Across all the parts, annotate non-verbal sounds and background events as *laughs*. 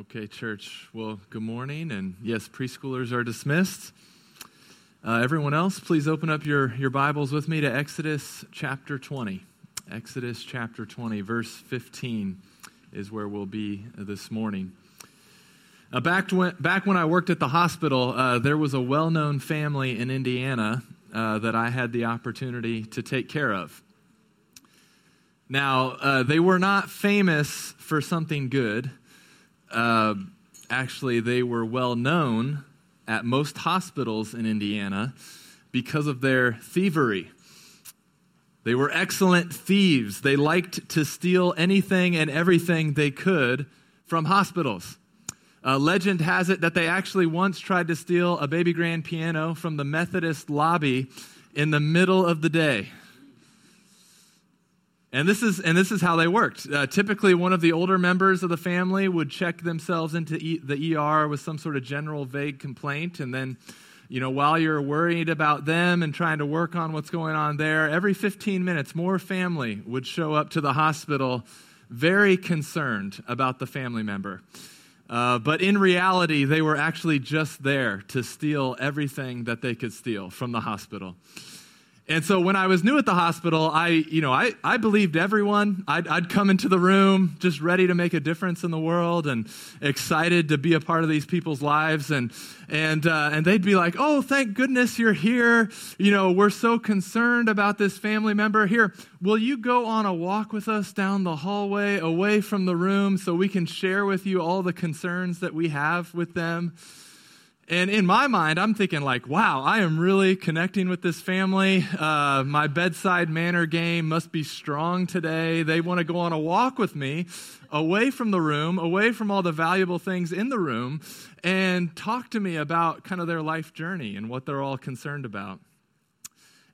Okay, church. Well, good morning. And yes, preschoolers are dismissed. Uh, everyone else, please open up your, your Bibles with me to Exodus chapter 20. Exodus chapter 20, verse 15 is where we'll be this morning. Uh, back, when, back when I worked at the hospital, uh, there was a well known family in Indiana uh, that I had the opportunity to take care of. Now, uh, they were not famous for something good uh, actually, they were well known at most hospitals in Indiana because of their thievery. They were excellent thieves. They liked to steal anything and everything they could from hospitals. Uh, legend has it that they actually once tried to steal a baby grand piano from the Methodist lobby in the middle of the day. And this is, and this is how they worked. Uh, typically, one of the older members of the family would check themselves into e- the ER with some sort of general vague complaint. And then, you know, while you're worried about them and trying to work on what's going on there, every 15 minutes, more family would show up to the hospital very concerned about the family member. Uh, but in reality, they were actually just there to steal everything that they could steal from the hospital. And so when I was new at the hospital, I, you know, I, I believed everyone. I'd, I'd come into the room just ready to make a difference in the world and excited to be a part of these people's lives. And, and, uh, and they'd be like, oh, thank goodness you're here. You know, we're so concerned about this family member. Here, will you go on a walk with us down the hallway away from the room so we can share with you all the concerns that we have with them? And in my mind, I'm thinking, like, wow, I am really connecting with this family. Uh, my bedside manner game must be strong today. They want to go on a walk with me away from the room, away from all the valuable things in the room, and talk to me about kind of their life journey and what they're all concerned about.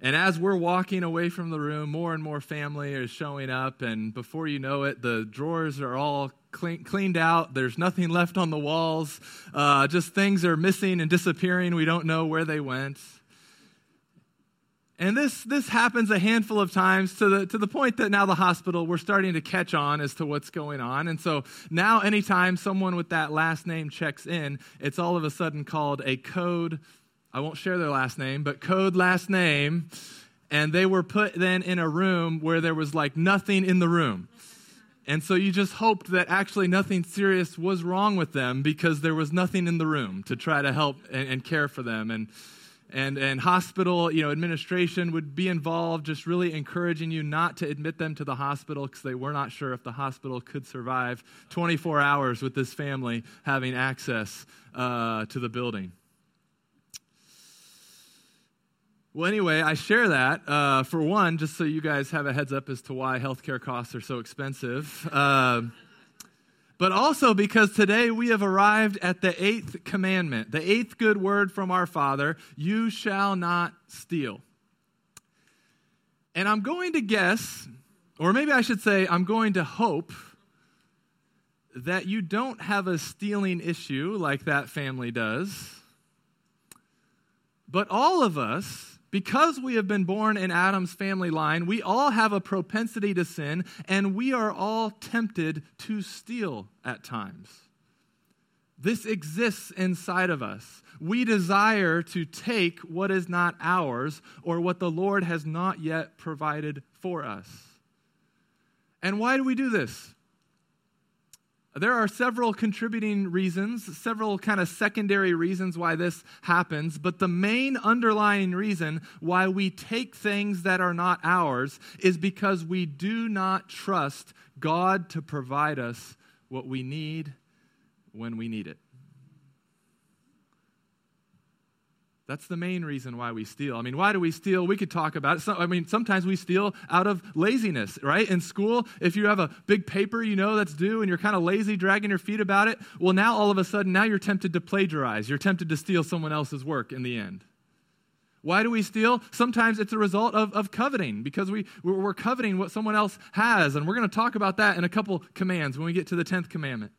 And as we're walking away from the room, more and more family is showing up. And before you know it, the drawers are all clean, cleaned out. There's nothing left on the walls. Uh, just things are missing and disappearing. We don't know where they went. And this, this happens a handful of times to the, to the point that now the hospital, we're starting to catch on as to what's going on. And so now, anytime someone with that last name checks in, it's all of a sudden called a code. I won't share their last name, but code last name. And they were put then in a room where there was like nothing in the room. And so you just hoped that actually nothing serious was wrong with them because there was nothing in the room to try to help and, and care for them. And, and, and hospital you know, administration would be involved, just really encouraging you not to admit them to the hospital because they were not sure if the hospital could survive 24 hours with this family having access uh, to the building. Well, anyway, I share that uh, for one, just so you guys have a heads up as to why healthcare costs are so expensive. Uh, but also because today we have arrived at the eighth commandment, the eighth good word from our Father you shall not steal. And I'm going to guess, or maybe I should say, I'm going to hope that you don't have a stealing issue like that family does. But all of us, because we have been born in Adam's family line, we all have a propensity to sin, and we are all tempted to steal at times. This exists inside of us. We desire to take what is not ours or what the Lord has not yet provided for us. And why do we do this? There are several contributing reasons, several kind of secondary reasons why this happens, but the main underlying reason why we take things that are not ours is because we do not trust God to provide us what we need when we need it. That's the main reason why we steal. I mean, why do we steal? We could talk about it. So, I mean, sometimes we steal out of laziness, right? In school, if you have a big paper you know that's due and you're kind of lazy, dragging your feet about it, well, now all of a sudden, now you're tempted to plagiarize. You're tempted to steal someone else's work in the end. Why do we steal? Sometimes it's a result of, of coveting because we, we're coveting what someone else has. And we're going to talk about that in a couple commands when we get to the 10th commandment.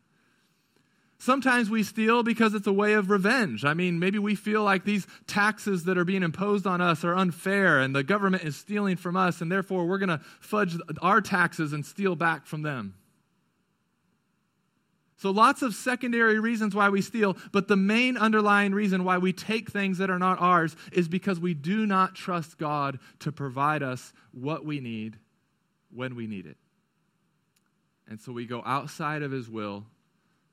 Sometimes we steal because it's a way of revenge. I mean, maybe we feel like these taxes that are being imposed on us are unfair and the government is stealing from us, and therefore we're going to fudge our taxes and steal back from them. So, lots of secondary reasons why we steal, but the main underlying reason why we take things that are not ours is because we do not trust God to provide us what we need when we need it. And so we go outside of His will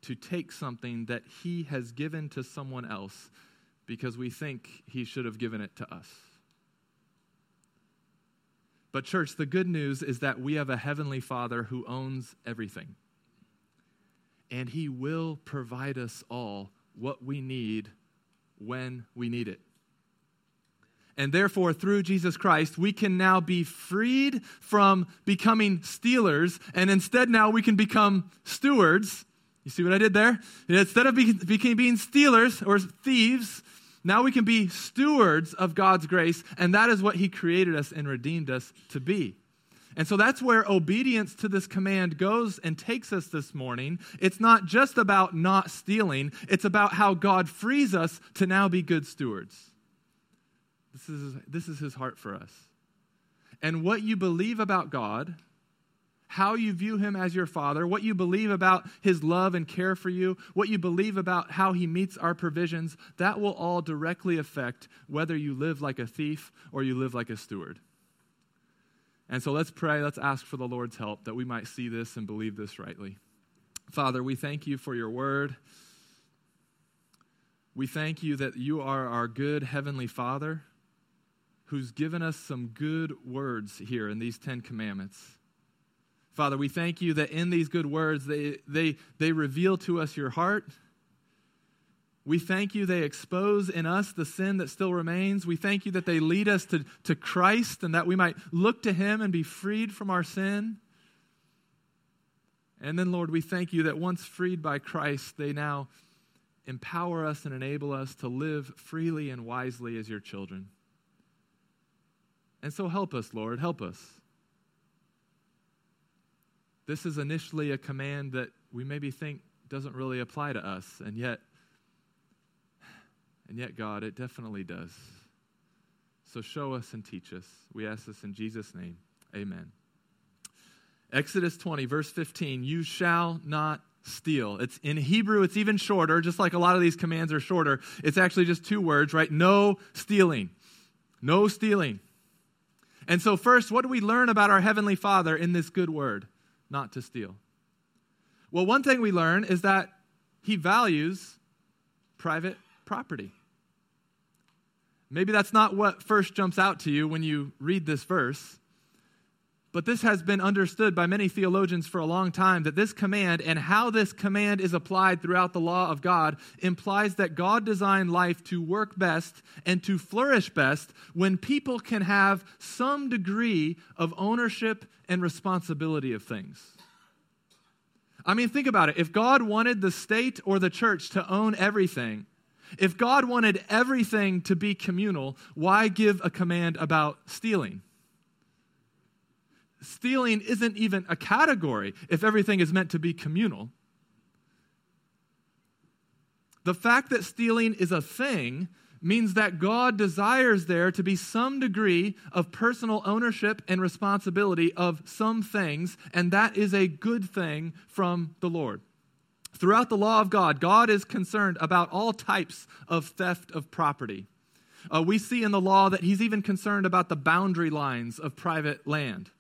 to take something that He has given to someone else because we think He should have given it to us. But, church, the good news is that we have a Heavenly Father who owns everything and He will provide us all what we need when we need it. And therefore, through Jesus Christ, we can now be freed from becoming stealers, and instead now we can become stewards. You see what I did there? Instead of being, being stealers or thieves, now we can be stewards of God's grace, and that is what He created us and redeemed us to be. And so that's where obedience to this command goes and takes us this morning. It's not just about not stealing, it's about how God frees us to now be good stewards. This is, this is his heart for us. And what you believe about God, how you view him as your father, what you believe about his love and care for you, what you believe about how he meets our provisions, that will all directly affect whether you live like a thief or you live like a steward. And so let's pray, let's ask for the Lord's help that we might see this and believe this rightly. Father, we thank you for your word. We thank you that you are our good heavenly Father who's given us some good words here in these Ten Commandments. Father, we thank you that in these good words, they, they, they reveal to us your heart. We thank you they expose in us the sin that still remains. We thank you that they lead us to, to Christ and that we might look to him and be freed from our sin. And then, Lord, we thank you that once freed by Christ, they now empower us and enable us to live freely and wisely as your children. And so help us, Lord, help us. This is initially a command that we maybe think doesn't really apply to us, and yet, and yet, God, it definitely does. So show us and teach us. We ask this in Jesus' name. Amen. Exodus 20, verse 15 You shall not steal. It's in Hebrew, it's even shorter, just like a lot of these commands are shorter. It's actually just two words, right? No stealing. No stealing. And so, first, what do we learn about our Heavenly Father in this good word, not to steal? Well, one thing we learn is that He values private property. Maybe that's not what first jumps out to you when you read this verse, but this has been understood by many theologians for a long time that this command and how this command is applied throughout the law of God implies that God designed life to work best and to flourish best when people can have some degree of ownership and responsibility of things. I mean, think about it. If God wanted the state or the church to own everything, if God wanted everything to be communal, why give a command about stealing? Stealing isn't even a category if everything is meant to be communal. The fact that stealing is a thing means that God desires there to be some degree of personal ownership and responsibility of some things, and that is a good thing from the Lord. Throughout the law of God, God is concerned about all types of theft of property. Uh, we see in the law that He's even concerned about the boundary lines of private land.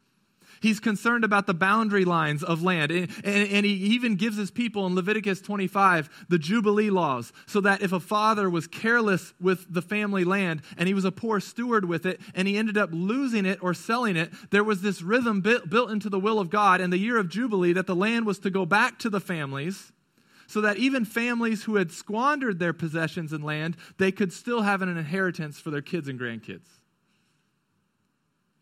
He's concerned about the boundary lines of land. And, and, and, he even gives his people in Leviticus 25 the Jubilee laws, so that if a father was careless with the family land and he was a poor steward with it and he ended up losing it or selling it, there was this rhythm built, built into the will of God in the year of Jubilee that the land was to go back to the families so that even families who had squandered their possessions and land, they could still have an inheritance for their kids and grandkids.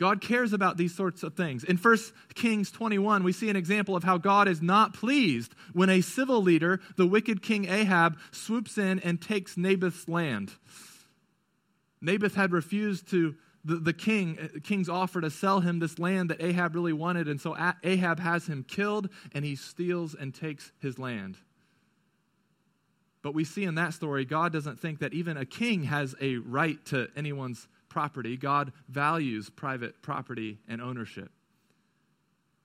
God cares about these sorts of things. In 1 Kings 21, we see an example of how God is not pleased when a civil leader, the wicked king Ahab, swoops in and takes Naboth's land. Naboth had refused to the, the king, uh, king's offer to sell him this land that Ahab really wanted, and so Ahab has him killed and he steals and takes his land. But we see in that story, God doesn't think that even a king has a right to anyone's property. God values private property and ownership.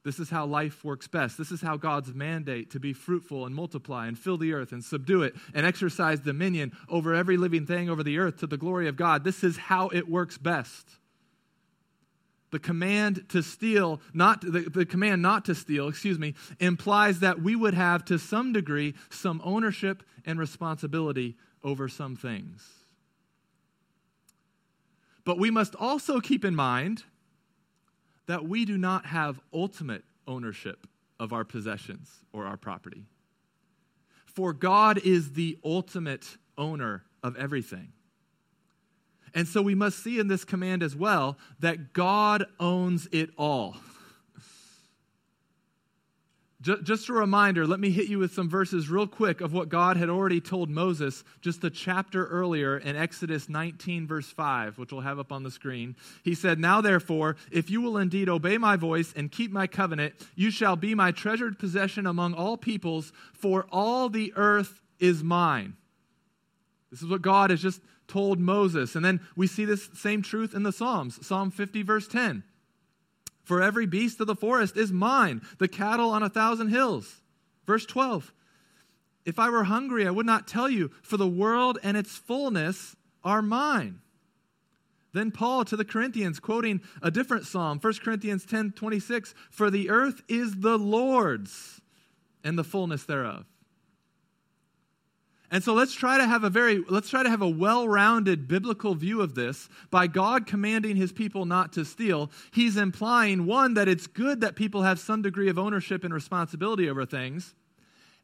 This is how life works best. This is how God's mandate to be fruitful and multiply and fill the earth and subdue it and exercise dominion over every living thing over the earth to the glory of God. This is how it works best. The command to steal, not the, the command not to steal, excuse me, implies that we would have to some degree some ownership and responsibility over some things. But we must also keep in mind that we do not have ultimate ownership of our possessions or our property. For God is the ultimate owner of everything. And so we must see in this command as well that God owns it all. Just a reminder, let me hit you with some verses real quick of what God had already told Moses just a chapter earlier in Exodus 19, verse 5, which we'll have up on the screen. He said, Now therefore, if you will indeed obey my voice and keep my covenant, you shall be my treasured possession among all peoples, for all the earth is mine. This is what God has just told Moses. And then we see this same truth in the Psalms Psalm 50, verse 10. For every beast of the forest is mine, the cattle on a thousand hills. Verse 12 If I were hungry, I would not tell you, for the world and its fullness are mine. Then Paul to the Corinthians, quoting a different psalm, 1 Corinthians 10 26, For the earth is the Lord's and the fullness thereof. And so let's try to have a very let's try to have a well-rounded biblical view of this. By God commanding his people not to steal, he's implying one that it's good that people have some degree of ownership and responsibility over things.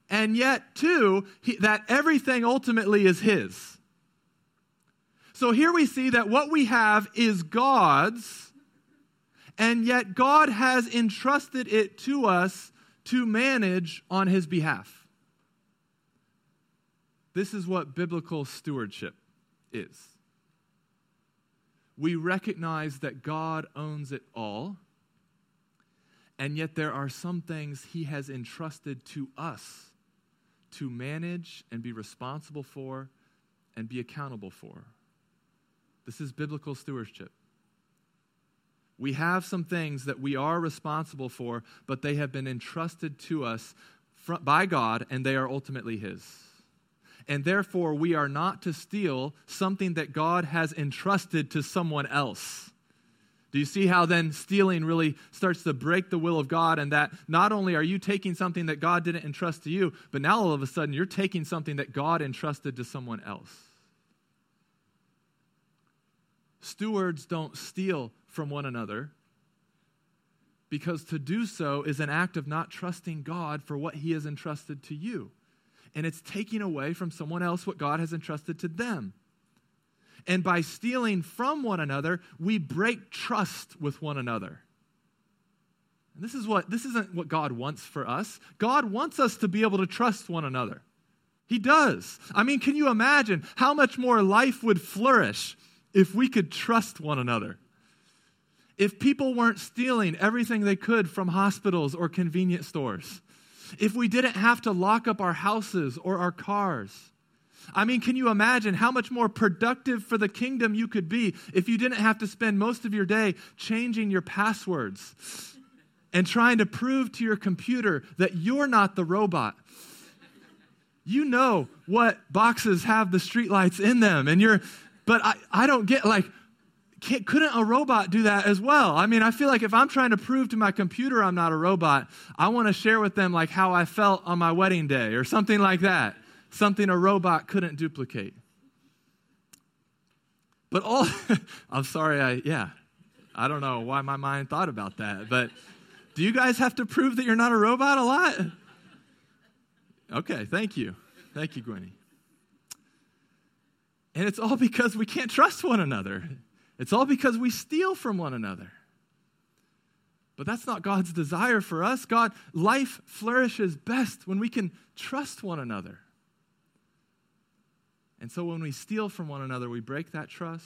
And yet two, he, that everything ultimately is his. So here we see that what we have is God's and yet God has entrusted it to us to manage on his behalf. This is what biblical stewardship is. We recognize that God owns it all, and yet there are some things He has entrusted to us to manage and be responsible for and be accountable for. This is biblical stewardship. We have some things that we are responsible for, but they have been entrusted to us by God, and they are ultimately His and therefore we are not to steal something that God has entrusted to someone else. Do you see how then stealing really starts to break the will of God, and that not only are you taking something that God didn't entrust to you, but now all of a sudden you're taking something that God entrusted to someone else? Stewards don't steal from one another because to do so is an act of not trusting God for what He has entrusted to you and it's taking away from someone else what God has entrusted to them. And by stealing from one another, we break trust with one another. And this is what this isn't what God wants for us. God wants us to be able to trust one another. He does. I mean, can you imagine how much more life would flourish if we could trust one another? If people weren't stealing everything they could from hospitals or convenience stores, if we didn't have to lock up our houses or our cars. I mean, can you imagine how much more productive for the kingdom you could be if you didn't have to spend most of your day changing your passwords and trying to prove to your computer that you're not the robot? You know what boxes have the streetlights in them, and you're, but I, I don't get like, couldn't a robot do that as well? I mean, I feel like if I'm trying to prove to my computer I'm not a robot, I want to share with them like how I felt on my wedding day or something like that. Something a robot couldn't duplicate. But all, *laughs* I'm sorry, I, yeah, I don't know why my mind thought about that, but do you guys have to prove that you're not a robot a lot? Okay, thank you. Thank you, Gwenny. And it's all because we can't trust one another. It's all because we steal from one another. But that's not God's desire for us. God, life flourishes best when we can trust one another. And so when we steal from one another, we break that trust.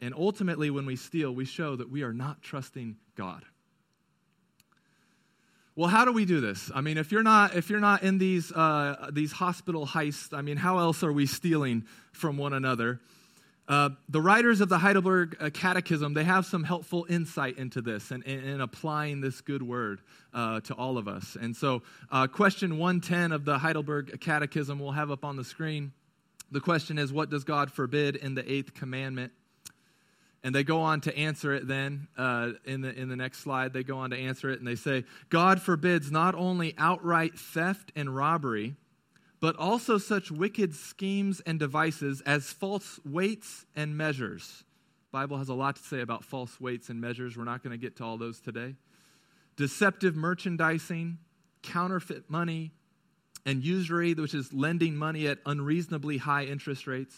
And ultimately, when we steal, we show that we are not trusting God. Well, how do we do this? I mean, if you're not if you're not in these uh, these hospital heists, I mean, how else are we stealing from one another? Uh, the writers of the Heidelberg uh, Catechism, they have some helpful insight into this and, and applying this good word uh, to all of us. And so, uh, question 110 of the Heidelberg Catechism we'll have up on the screen. The question is, what does God forbid in the eighth commandment? And they go on to answer it then in, the, in the next slide. They go on to answer it and they say, God forbids not only outright theft and robbery but also such wicked schemes and devices as false weights and measures. The Bible has a lot to say about false weights and measures. We're not going to get to all those today. Deceptive merchandising, counterfeit money, and usury, which is lending money at unreasonably high interest rates.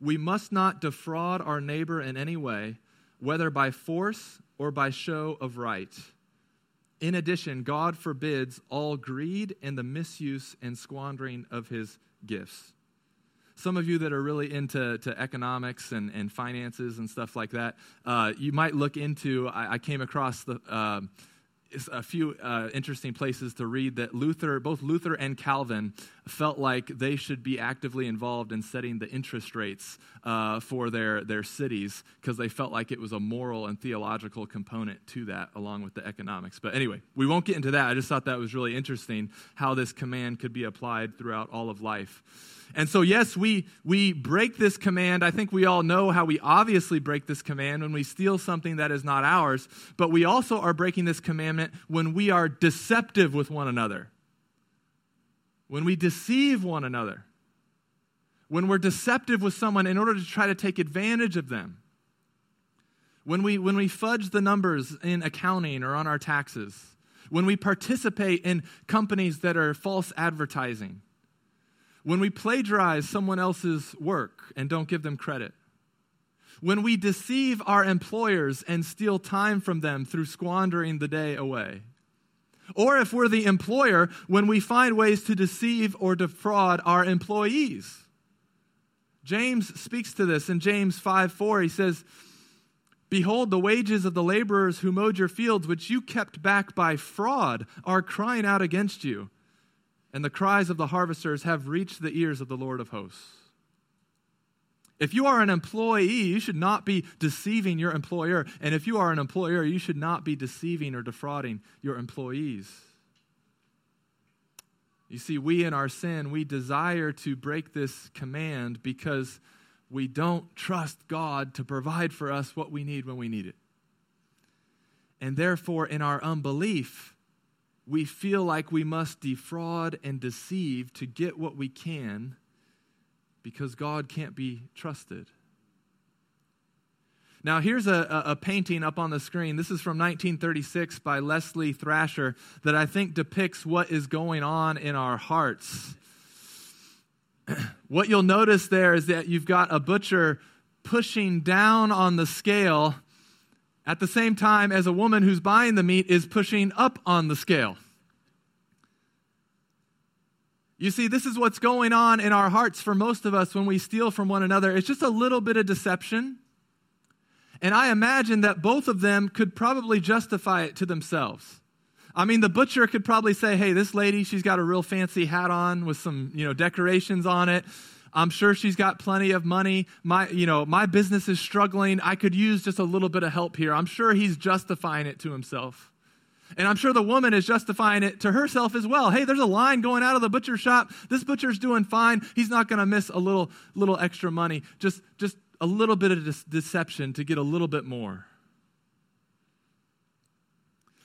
We must not defraud our neighbor in any way, whether by force or by show of right. In addition, God forbids all greed and the misuse and squandering of his gifts. Some of you that are really into to economics and, and finances and stuff like that, uh, you might look into. I, I came across the. Uh, a few uh, interesting places to read that Luther, both Luther and Calvin, felt like they should be actively involved in setting the interest rates uh, for their, their cities because they felt like it was a moral and theological component to that, along with the economics. But anyway, we won't get into that. I just thought that was really interesting how this command could be applied throughout all of life. And so, yes, we, we break this command. I think we all know how we obviously break this command when we steal something that is not ours, but we also are breaking this commandment when we are deceptive with one another, when we deceive one another, when we're deceptive with someone in order to try to take advantage of them. When we, when we fudge the numbers in accounting or on our taxes, when we participate in companies that are false advertising, when we plagiarize someone else's work and don't give them credit, when we deceive our employers and steal time from them through squandering the day away, or if we're the employer, when we find ways to deceive or defraud our employees. James speaks to this in James 5 4. He says, Behold, the wages of the laborers who mowed your fields, which you kept back by fraud, are crying out against you and the cries of the harvesters have reached the ears of the Lord of hosts. If you are an employee, you should not be deceiving your employer. And if you are an employer, you should not be deceiving or defrauding your employees. You see, we in our sin, we desire to break this command because we don't trust God to provide for us what we need when we need it. And therefore, in our unbelief, we feel like we must defraud and deceive to get what we can because God can't be trusted. Now, here's a, a, painting up on the screen. This is from 1936 by Leslie Thrasher that I think depicts what is going on in our hearts. *clears throat* what you'll notice there is that you've got a butcher pushing down on the scale at the same time as a woman who's buying the meat is pushing up on the scale. You see, this is what's going on in our hearts for most of us when we steal from one another. It's just a little bit of deception. And I imagine that both of them could probably justify it to themselves. I mean, the butcher could probably say, hey, this lady, she's got a real fancy hat on with some, you know, decorations on it. I'm sure she's got plenty of money. My, you know, my business is struggling. I could use just a little bit of help here. I'm sure he's justifying it to himself. And I'm sure the woman is justifying it to herself as well. Hey, there's a line going out of the butcher shop. This butcher's doing fine. He's not going to miss a little little extra money. Just just a little bit of de- deception to get a little bit more.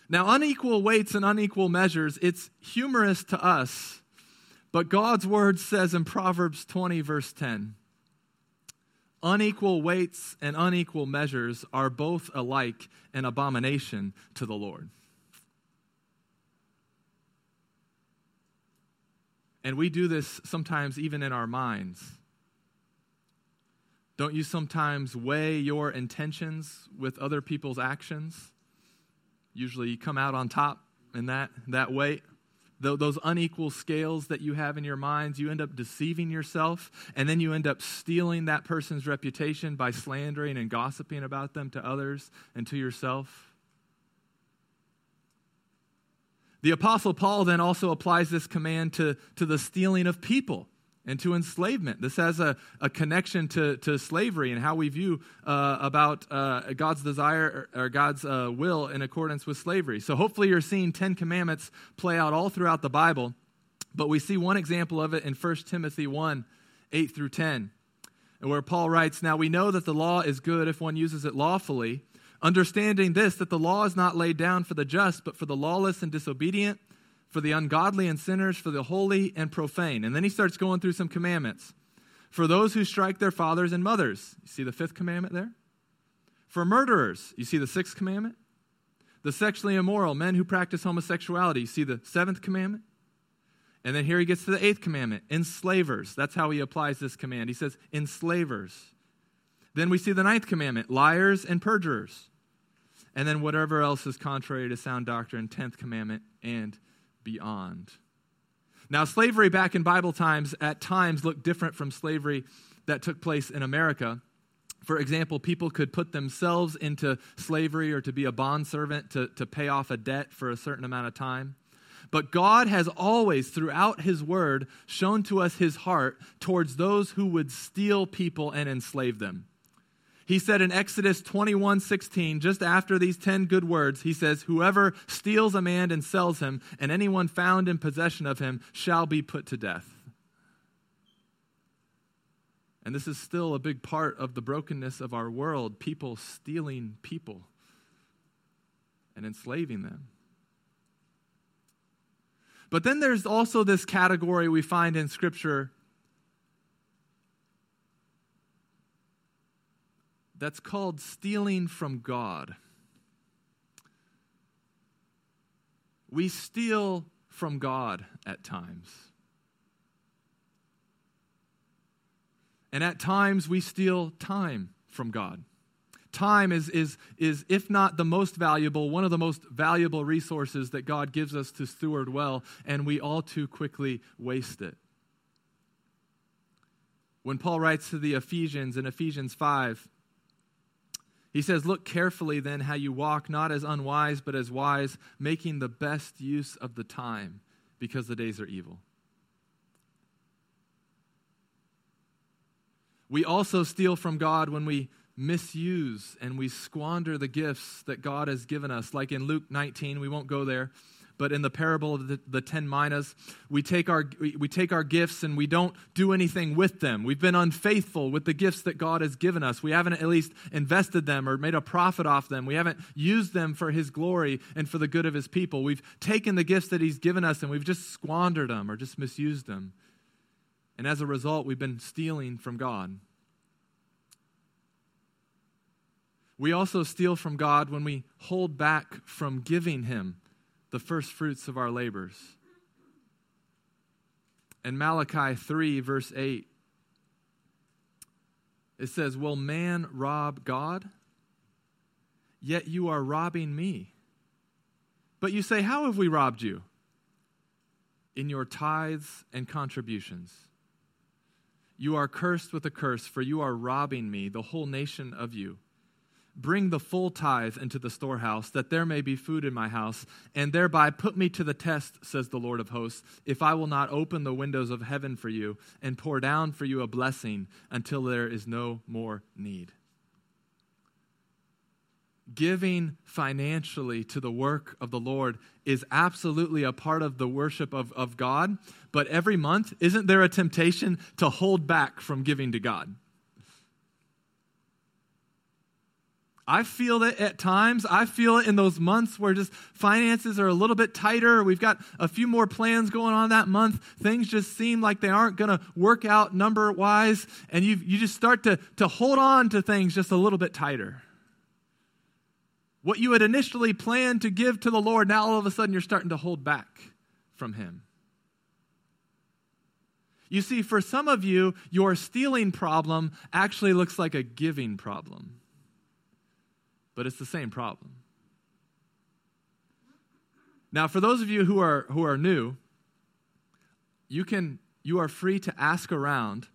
Now, unequal weights and unequal measures, it's humorous to us but God's word says in Proverbs 20, verse 10 unequal weights and unequal measures are both alike an abomination to the Lord. And we do this sometimes even in our minds. Don't you sometimes weigh your intentions with other people's actions? Usually you come out on top in that, that weight those unequal scales that you have in your minds, you end up deceiving yourself, and then you end up stealing that person's reputation by slandering and gossiping about them to others and to yourself. The Apostle Paul then also applies this command to, to the stealing of people and to enslavement. This has a, a connection to, to slavery and how we view uh, about uh, God's desire or, or God's uh, will in accordance with slavery. So hopefully you're seeing Ten Commandments play out all throughout the Bible, but we see one example of it in 1 Timothy 1 8 through 10, where Paul writes, Now we know that the law is good if one uses it lawfully, understanding this, that the law is not laid down for the just, but for the lawless and disobedient for the ungodly and sinners, for the holy and profane. And then he starts going through some commandments. For those who strike their fathers and mothers. You see the fifth commandment there? For murderers. You see the sixth commandment? The sexually immoral, men who practice homosexuality. You see the seventh commandment? And then here he gets to the eighth commandment enslavers. That's how he applies this command. He says, enslavers. Then we see the ninth commandment liars and perjurers. And then whatever else is contrary to sound doctrine, tenth commandment, and beyond. Now, slavery back in Bible times at times looked different from slavery that took place in America. For example, people could put themselves into slavery or to be a bondservant to, to pay off a debt for a certain amount of time. But God has always, throughout His Word, shown to us His heart towards those who would steal people and enslave them. He said in Exodus 21 16, just after these 10 good words, he says, Whoever steals a man and sells him, and anyone found in possession of him, shall be put to death. And this is still a big part of the brokenness of our world people stealing people and enslaving them. But then there's also this category we find in Scripture That's called stealing from God. We steal from God at times. And at times we steal time from God. Time is, is, is, if not the most valuable, one of the most valuable resources that God gives us to steward well, and we all too quickly waste it. When Paul writes to the Ephesians in Ephesians 5, he says, Look carefully then how you walk, not as unwise, but as wise, making the best use of the time, because the days are evil. We also steal from God when we misuse and we squander the gifts that God has given us. Like in Luke 19, we won't go there but in the parable of the, the ten minas, we take, our, we take our gifts and we don't do anything with them. We've been unfaithful with the gifts that God has given us. We haven't at least invested them or made a profit off them. We haven't used them for His glory and for the good of His people. We've taken the gifts that He's given us and we've just squandered them or just misused them. And as a result, we've been stealing from God. We also steal from God when we hold back from giving Him the first fruits of our labors. In Malachi 3, verse 8, it says, Will man rob God? Yet you are robbing me. But you say, How have we robbed you? In your tithes and contributions. You are cursed with a curse, for you are robbing me, the whole nation of you. Bring the full tithe into the storehouse, that there may be food in my house, and thereby put me to the test, says the Lord of hosts, if I will not open the windows of heaven for you and pour down for you a blessing until there is no more need. Giving financially to the work of the Lord is absolutely a part of the worship of, of God, but every month, isn't there a temptation to hold back from giving to God? I feel it at times. I feel it in those months where just finances are a little bit tighter. We've got a few more plans going on that month. Things just seem like they aren't going to work out number wise. And you, you just start to, to hold on to things just a little bit tighter. What you had initially planned to give to the Lord, now all of a sudden you're starting to hold back from Him. You see, for some of you, your stealing problem actually looks like a giving problem but it's the same problem. Now, for those of you who are, who are new, you, can, you are free to ask around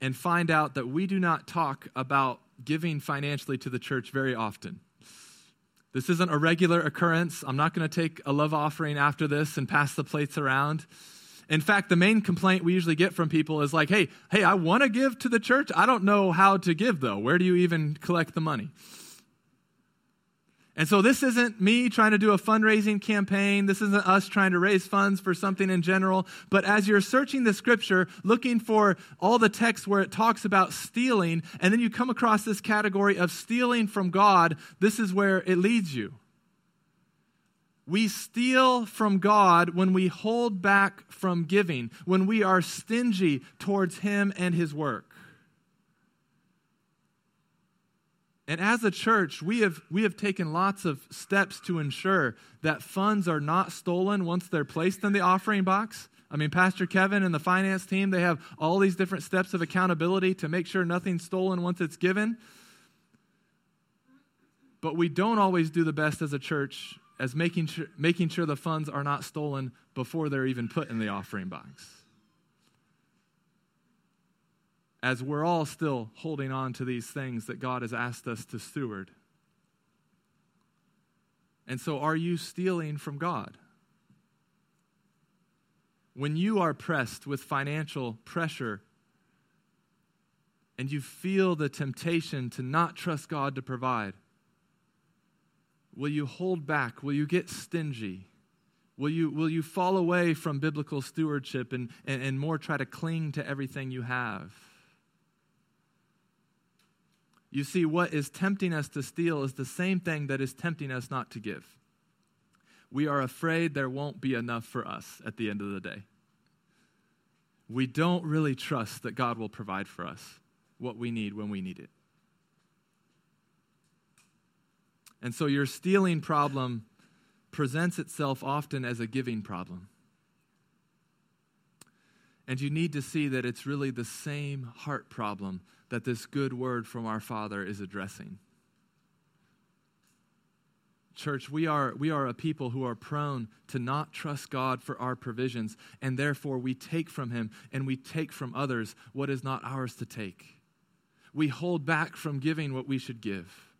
and find out that we do not talk about giving financially to the church very often. This isn't a regular occurrence. I'm not going to take a love offering after this and pass the plates around. In fact, the main complaint we usually get from people is like, hey, hey, I want to give to the church. I don't know how to give, though. Where do you even collect the money? And so this isn't me trying to do a fundraising campaign. This isn't us trying to raise funds for something in general. But as you're searching the scripture, looking for all the texts where it talks about stealing, and then you come across this category of stealing from God, this is where it leads you. We steal from God when we hold back from giving, when we are stingy towards Him and His work. And as a church, we have, we have taken lots of steps to ensure that funds are not stolen once they're placed in the offering box. I mean, Pastor Kevin and the finance team, they have all these different steps of accountability to make sure nothing's stolen once it's given. But we don't always do the best as a church as making sure, making sure the funds are not stolen before they're even put in the offering box. As we're all still holding on to these things that God has asked us to steward. And so, are you stealing from God? When you are pressed with financial pressure and you feel the temptation to not trust God to provide, Will you hold back? Will you get stingy? Will you, will you fall away from biblical stewardship and, and, and more try to cling to everything you have? You see, what is tempting us to steal is the same thing that is tempting us not to give. We are afraid there won't be enough for us at the end of the day. We don't really trust that God will provide for us what we need when we need it. And so your stealing problem presents itself often as a giving problem. And you need to see that it's really the same heart problem that this good word from our Father is addressing. Church, we are, we are a people who are prone to not trust God for our provisions, and therefore we take from Him and we take from others what is not ours to take. We hold back from giving what we should give.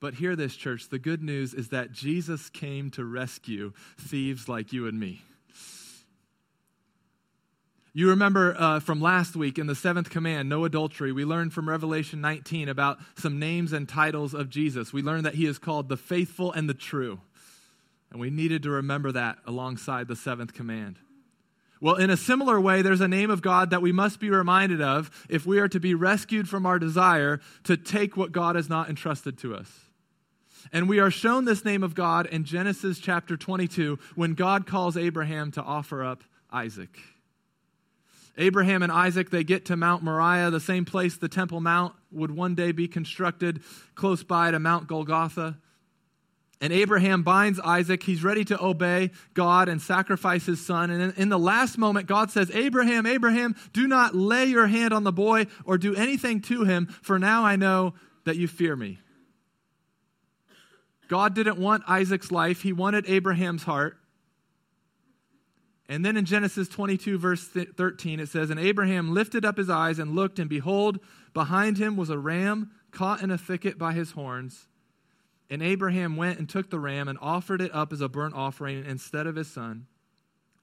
But hear this, church. The good news is that Jesus came to rescue thieves like you and me. You remember uh, from last week in the seventh command, no adultery, we learned from Revelation 19 about some names and titles of Jesus. We learned that he is called the faithful and the true. And we needed to remember that alongside the seventh command. Well, in a similar way, there's a name of God that we must be reminded of if we are to be rescued from our desire to take what God has not entrusted to us. And we are shown this name of God in Genesis chapter 22 when God calls Abraham to offer up Isaac. Abraham and Isaac, they get to Mount Moriah, the same place the Temple Mount would one day be constructed, close by to Mount Golgotha. And Abraham binds Isaac. He's ready to obey God and sacrifice his son. And in, the last moment, God says, Abraham, Abraham, do not lay your hand on the boy or do anything to him, for now I know that you fear me. God didn't want Isaac's life, he wanted Abraham's heart. And then in Genesis 22, verse 13, it says, And Abraham lifted up his eyes and looked, and behold, behind him was a ram caught in a thicket by his horns. And Abraham went and took the ram and offered it up as a burnt offering instead of his son.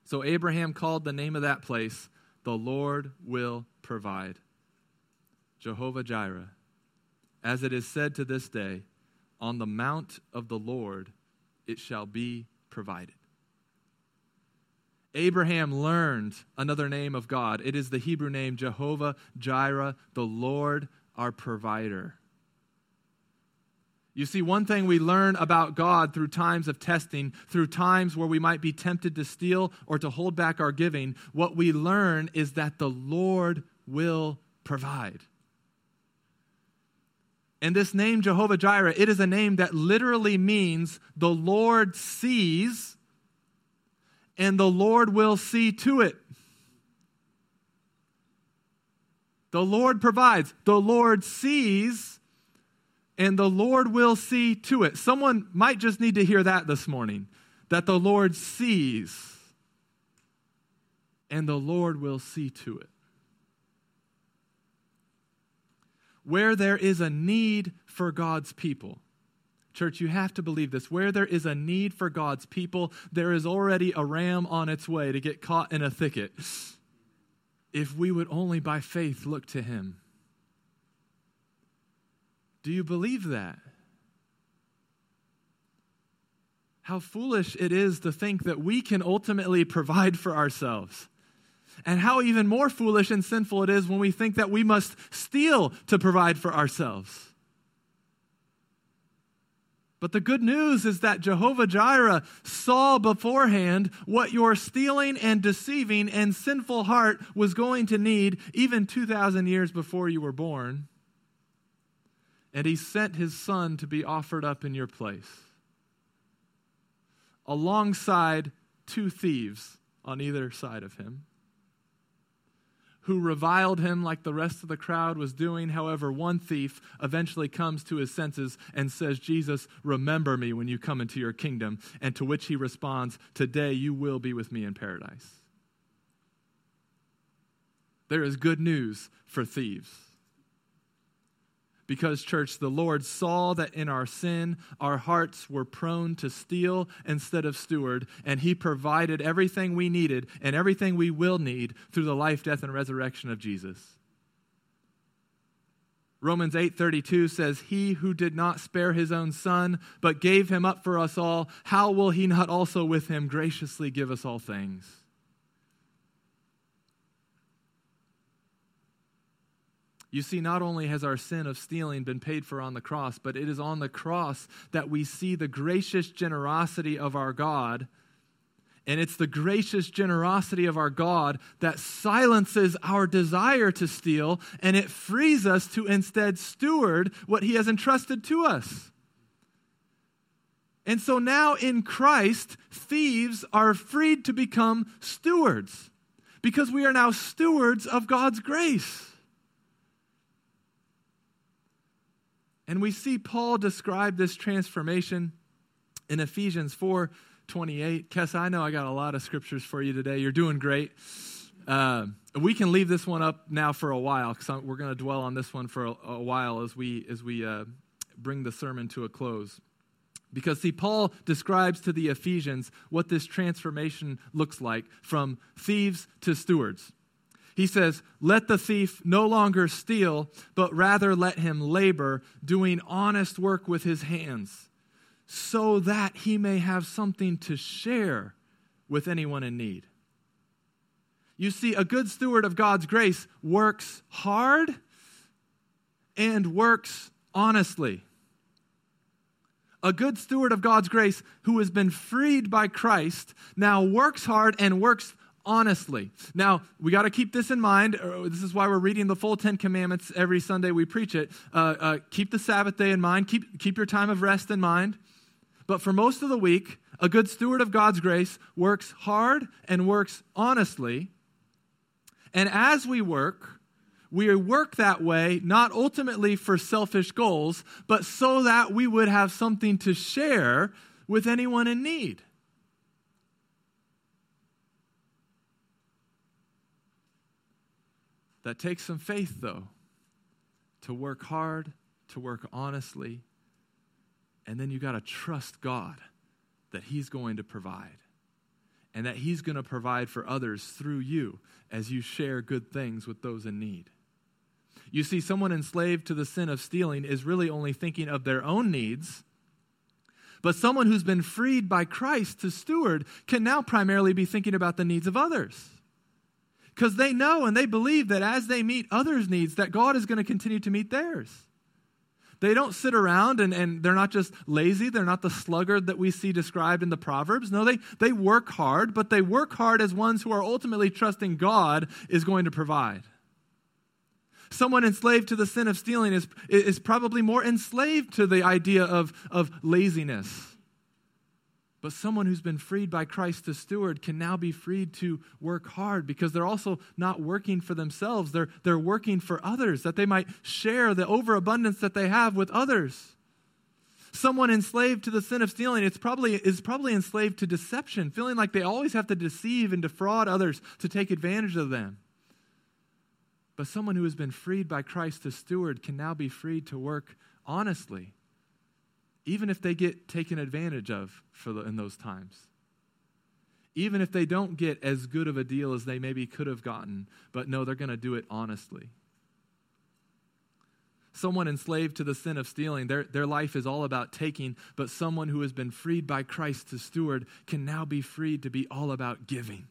So Abraham called the name of that place, The Lord Will Provide. Jehovah Jireh. As it is said to this day, on the mount of the Lord it shall be provided. Abraham learned another name of God. It is the Hebrew name Jehovah Jireh, the Lord our provider. You see, one thing we learn about God through times of testing, through times where we might be tempted to steal or to hold back our giving, what we learn is that the Lord will provide. And this name, Jehovah Jireh, it is a name that literally means the Lord sees and the Lord will see to it. The Lord provides, the Lord sees, and the Lord will see to it. Someone might just need to hear that this morning that the Lord sees, and the Lord will see to it. where there is a need for God's people Church, you have to believe this. Where there is a need for God's people, there is already a ram on its way to get caught in a thicket. If we would only by faith look to him. Do you believe that? How foolish it is to think that we can ultimately provide for ourselves. And how even more foolish and sinful it is when we think that we must steal to provide for ourselves. But the good news is that Jehovah Jireh saw beforehand what your stealing and deceiving and sinful heart was going to need even 2,000 years before you were born. And he sent his son to be offered up in your place, alongside two thieves on either side of him who reviled him like the rest of the crowd was doing. However, one thief eventually comes to his senses and says, Jesus, remember me when you come into your kingdom. And to which he responds, Today you will be with me in paradise. There is good news for thieves. Because, church, the Lord saw that in our sin, our hearts were prone to steal instead of steward, and He provided everything we needed and everything we will need through the life, death, and resurrection of Jesus. Romans 8:32 says, "He who did not spare his own son, but gave him up for us all, how will he not also with him graciously give us all things?" You see, not only has our sin of stealing been paid for on the cross, but it is on the cross that we see the gracious generosity of our God. And it's the gracious generosity of our God that silences our desire to steal and it frees us to instead steward what He has entrusted to us. And so now in Christ, thieves are freed to become stewards because we are now stewards of God's grace. And we see Paul describe this transformation in Ephesians 4 28. Kess, I know I got a lot of scriptures for you today. You're doing great. Uh, we can leave this one up now for a while because we're going to dwell on this one for a, a while as we as we uh, bring the sermon to a close. Because, see, Paul describes to the Ephesians what this transformation looks like from thieves to stewards. He says, Let the thief no longer steal, but rather let him labor, doing honest work with his hands, so that he may have something to share with anyone in need. You see, a good steward of God's grace works hard and works honestly. A good steward of God's grace who has been freed by Christ now works hard and works honestly. Now, we got to keep this in mind. Uh, this is why we're reading the full Ten Commandments every Sunday we preach it. Uh, uh, keep the Sabbath day in mind, keep, keep your time of rest in mind. But for most of the week, a good steward of God's grace works hard and works honestly. And as we work, we work that way not ultimately for selfish goals, but so that we would have something to share with anyone in need. That takes some faith, though, to work hard, to work honestly, and then you got to trust God that He's going to provide and that He's going to provide for others through you as you share good things with those in need. You see, someone enslaved to the sin of stealing is really only thinking of their own needs. But someone who's been freed by Christ to steward can now primarily be thinking about the needs of others because they know and they believe that as they meet others' needs, that God is going to continue to meet theirs. They don't sit around and, and they're not just lazy. They're not the sluggard that we see described in the Proverbs. No, they, they work hard, but they work hard as ones who are ultimately trusting God is going to provide. Someone enslaved to the sin of stealing is, is probably more enslaved to the idea of, of laziness but someone who's been freed by Christ to steward can now be freed to work hard because they're also not working for themselves. They're, they're working for others, that they might share the overabundance that they have with others. Someone enslaved to the sin of stealing it's probably, is probably enslaved to deception, feeling like they always have to deceive and defraud others to take advantage of them. But someone who has been freed by Christ to steward can now be freed to work honestly even if they get taken advantage of the, in those times. Even if they don't get as good of a deal as they maybe could have gotten, but no, they're going to do it honestly. Someone enslaved to the sin of stealing, their, their life is all about taking, but someone who has been freed by Christ to steward can now be freed to be all about giving.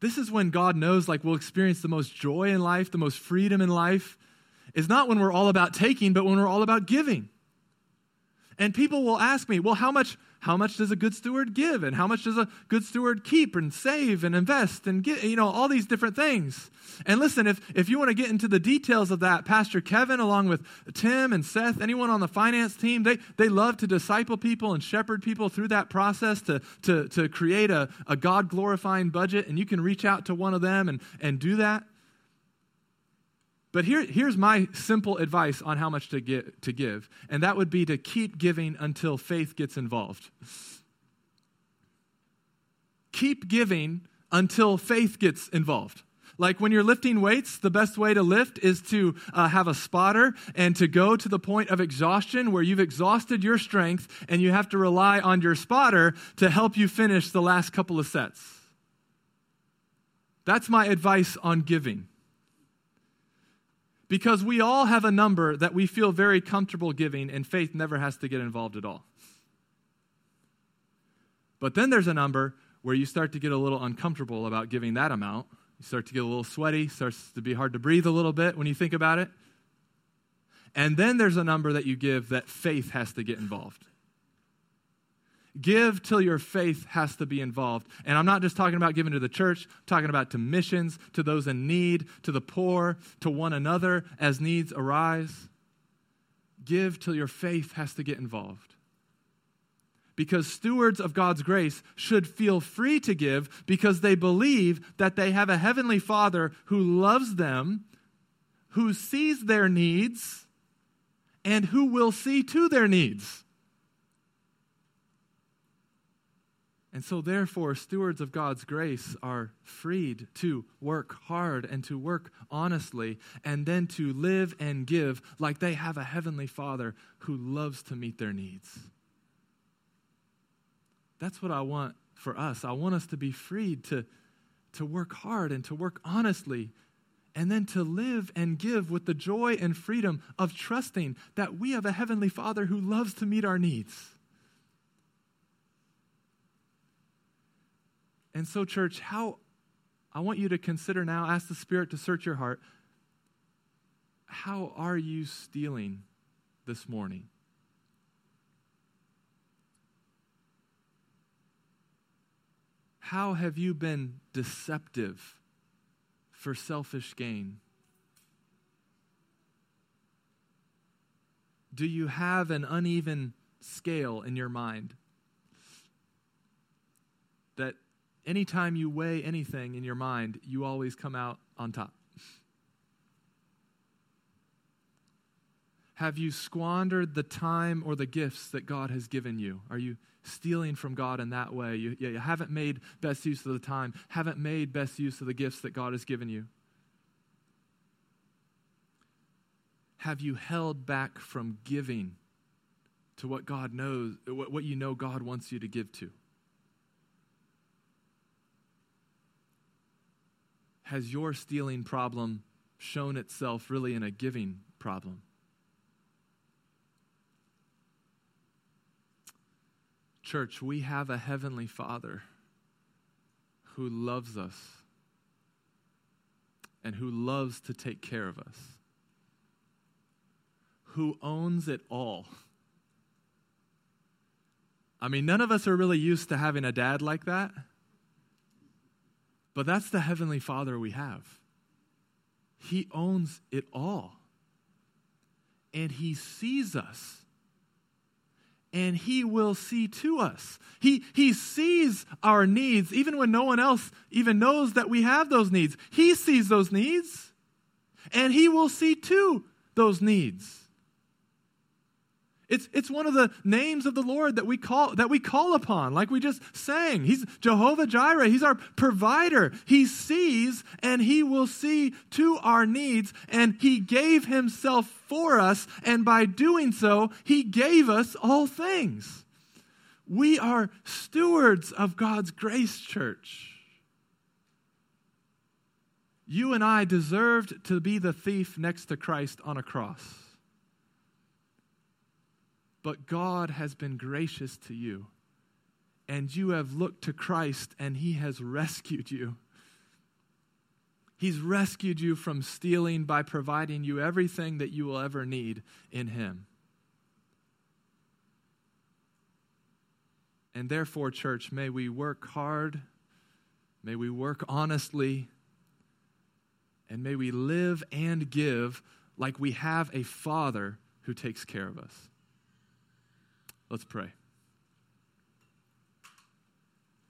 This is when God knows, like, we'll experience the most joy in life, the most freedom in life, is not when we're all about taking, but when we're all about giving. And people will ask me, well, how much, how much does a good steward give? And how much does a good steward keep and save and invest and get, you know, all these different things? And listen, if, if you want to get into the details of that, Pastor Kevin, along with Tim and Seth, anyone on the finance team, they, they love to disciple people and shepherd people through that process to, to, to create a, a God glorifying budget. And you can reach out to one of them and, and do that. But here, here's my simple advice on how much to, get, to give, and that would be to keep giving until faith gets involved. Keep giving until faith gets involved. Like when you're lifting weights, the best way to lift is to uh, have a spotter and to go to the point of exhaustion where you've exhausted your strength and you have to rely on your spotter to help you finish the last couple of sets. That's my advice on giving because we all have a number that we feel very comfortable giving, and faith never has to get involved at all. But then there's a number where you start to get a little uncomfortable about giving that amount. You start to get a little sweaty, starts to be hard to breathe a little bit when you think about it. And then there's a number that you give that faith has to get involved. Give till your faith has to be involved. And I'm not just talking about giving to the church, I'm talking about to missions, to those in need, to the poor, to one another as needs arise. Give till your faith has to get involved. Because stewards of God's grace should feel free to give because they believe that they have a heavenly Father who loves them, who sees their needs, and who will see to their needs. And so, therefore, stewards of God's grace are freed to work hard and to work honestly, and then to live and give like they have a heavenly Father who loves to meet their needs. That's what I want for us. I want us to be freed to, to work hard and to work honestly, and then to live and give with the joy and freedom of trusting that we have a heavenly Father who loves to meet our needs. And so, church, how I want you to consider now, ask the Spirit to search your heart. How are you stealing this morning? How have you been deceptive for selfish gain? Do you have an uneven scale in your mind that anytime you weigh anything in your mind, you always come out on top. Have you squandered the time or the gifts that God has given you? Are you stealing from God in that way? You, you haven't made best use of the time, haven't made best use of the gifts that God has given you. Have you held back from giving to what God knows, what you know God wants you to give to? Has your stealing problem shown itself really in a giving problem? Church, we have a heavenly Father who loves us and who loves to take care of us, who owns it all. I mean, none of us are really used to having a dad like that. But that's the Heavenly Father we have. He owns it all. And He sees us. And He will see to us. He, he sees our needs even when no one else even knows that we have those needs. He sees those needs. And He will see to those needs. It's, it's one of the names of the Lord that we call that we call upon, like we just sang. He's Jehovah Jireh. He's our provider. He sees and he will see to our needs, and he gave himself for us, and by doing so, he gave us all things. We are stewards of God's grace, church. You and I deserved to be the thief next to Christ on a cross. But God has been gracious to you, and you have looked to Christ, and He has rescued you. He's rescued you from stealing by providing you everything that you will ever need in Him. And therefore, church, may we work hard, may we work honestly, and may we live and give like we have a Father who takes care of us. Let's pray.